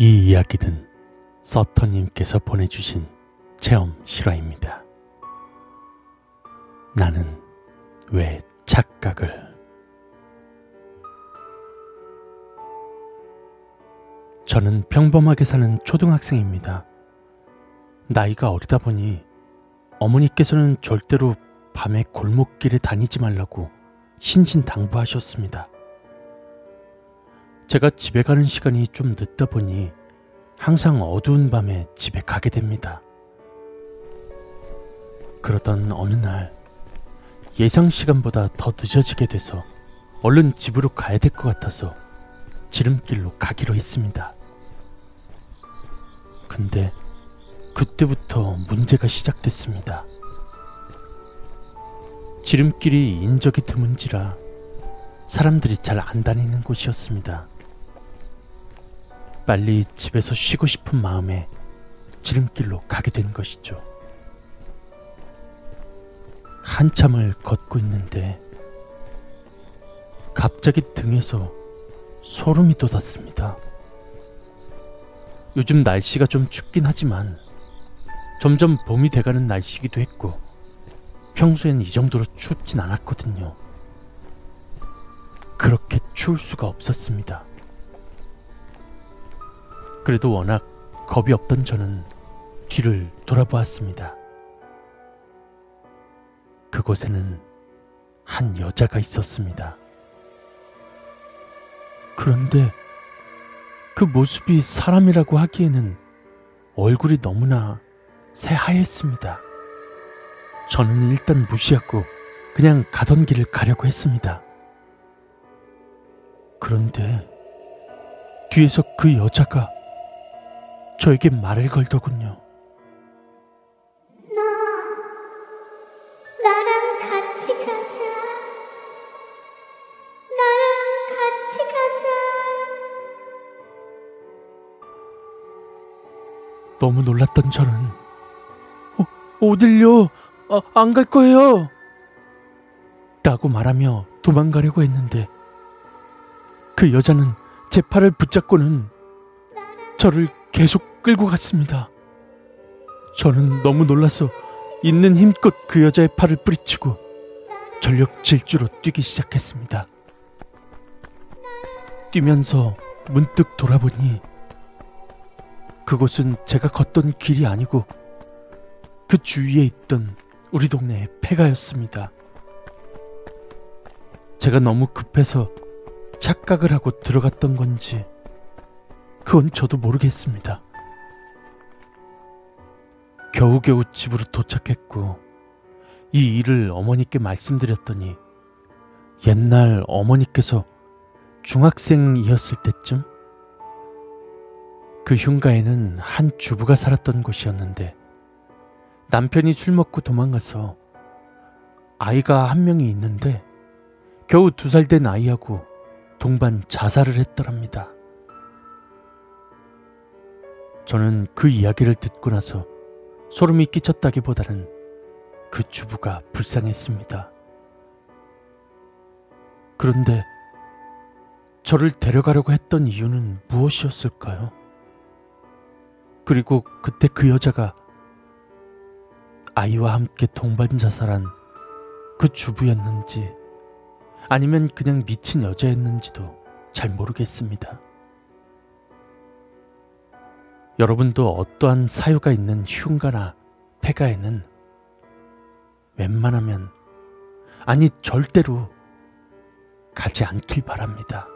이 이야기는 서터님께서 보내주신 체험 실화입니다. 나는 왜 착각을 저는 평범하게 사는 초등학생입니다. 나이가 어리다 보니 어머니께서는 절대로 밤에 골목길에 다니지 말라고 신신당부하셨습니다. 제가 집에 가는 시간이 좀 늦다 보니 항상 어두운 밤에 집에 가게 됩니다. 그러던 어느 날 예상 시간보다 더 늦어지게 돼서 얼른 집으로 가야 될 것 같아서 지름길로 가기로 했습니다. 근데 그때부터 문제가 시작됐습니다. 지름길이 인적이 드문지라 사람들이 잘 안 다니는 곳이었습니다. 빨리 집에서 쉬고 싶은 마음에 지름길로 가게 된 것이죠. 한참을 걷고 있는데 갑자기 등에서 소름이 돋았습니다. 요즘 날씨가 좀 춥긴 하지만 점점 봄이 돼가는 날씨기도 했고 평소엔 이 정도로 춥진 않았거든요. 그렇게 추울 수가 없었습니다. 그래도 워낙 겁이 없던 저는 뒤를 돌아보았습니다. 그곳에는 한 여자가 있었습니다. 그런데 그 모습이 사람이라고 하기에는 얼굴이 너무나 새하였습니다. 저는 일단 무시하고 그냥 가던 길을 가려고 했습니다. 그런데 뒤에서 그 여자가 저에게 말을 걸더군요. 너 나랑 같이 가자. 나랑 같이 가자. 너무 놀랐던 저는 어, 어딜요? 아, 안갈 거예요. 라고 말하며 도망가려고 했는데 그 여자는 제 팔을 붙잡고는 저를 계속 끌고 갔습니다. 저는 너무 놀라서 있는 힘껏 그 여자의 팔을 뿌리치고 전력 질주로 뛰기 시작했습니다. 뛰면서 문득 돌아보니 그곳은 제가 걷던 길이 아니고 그 주위에 있던 우리 동네의 폐가였습니다. 제가 너무 급해서 착각을 하고 들어갔던 건지 그건 저도 모르겠습니다. 겨우겨우 집으로 도착했고 이 일을 어머니께 말씀드렸더니 옛날 어머니께서 중학생이었을 때쯤 그 흉가에는 한 주부가 살았던 곳이었는데 남편이 술 먹고 도망가서 아이가 한 명이 있는데 겨우 두 살 된 아이하고 동반 자살을 했더랍니다. 저는 그 이야기를 듣고 나서 소름이 끼쳤다기보다는 그 주부가 불쌍했습니다. 그런데 저를 데려가려고 했던 이유는 무엇이었을까요? 그리고 그때 그 여자가 아이와 함께 동반 자살한 그 주부였는지 아니면 그냥 미친 여자였는지도 잘 모르겠습니다. 여러분도 어떠한 사유가 있는 흉가나 폐가에는 웬만하면 아니 절대로 가지 않길 바랍니다.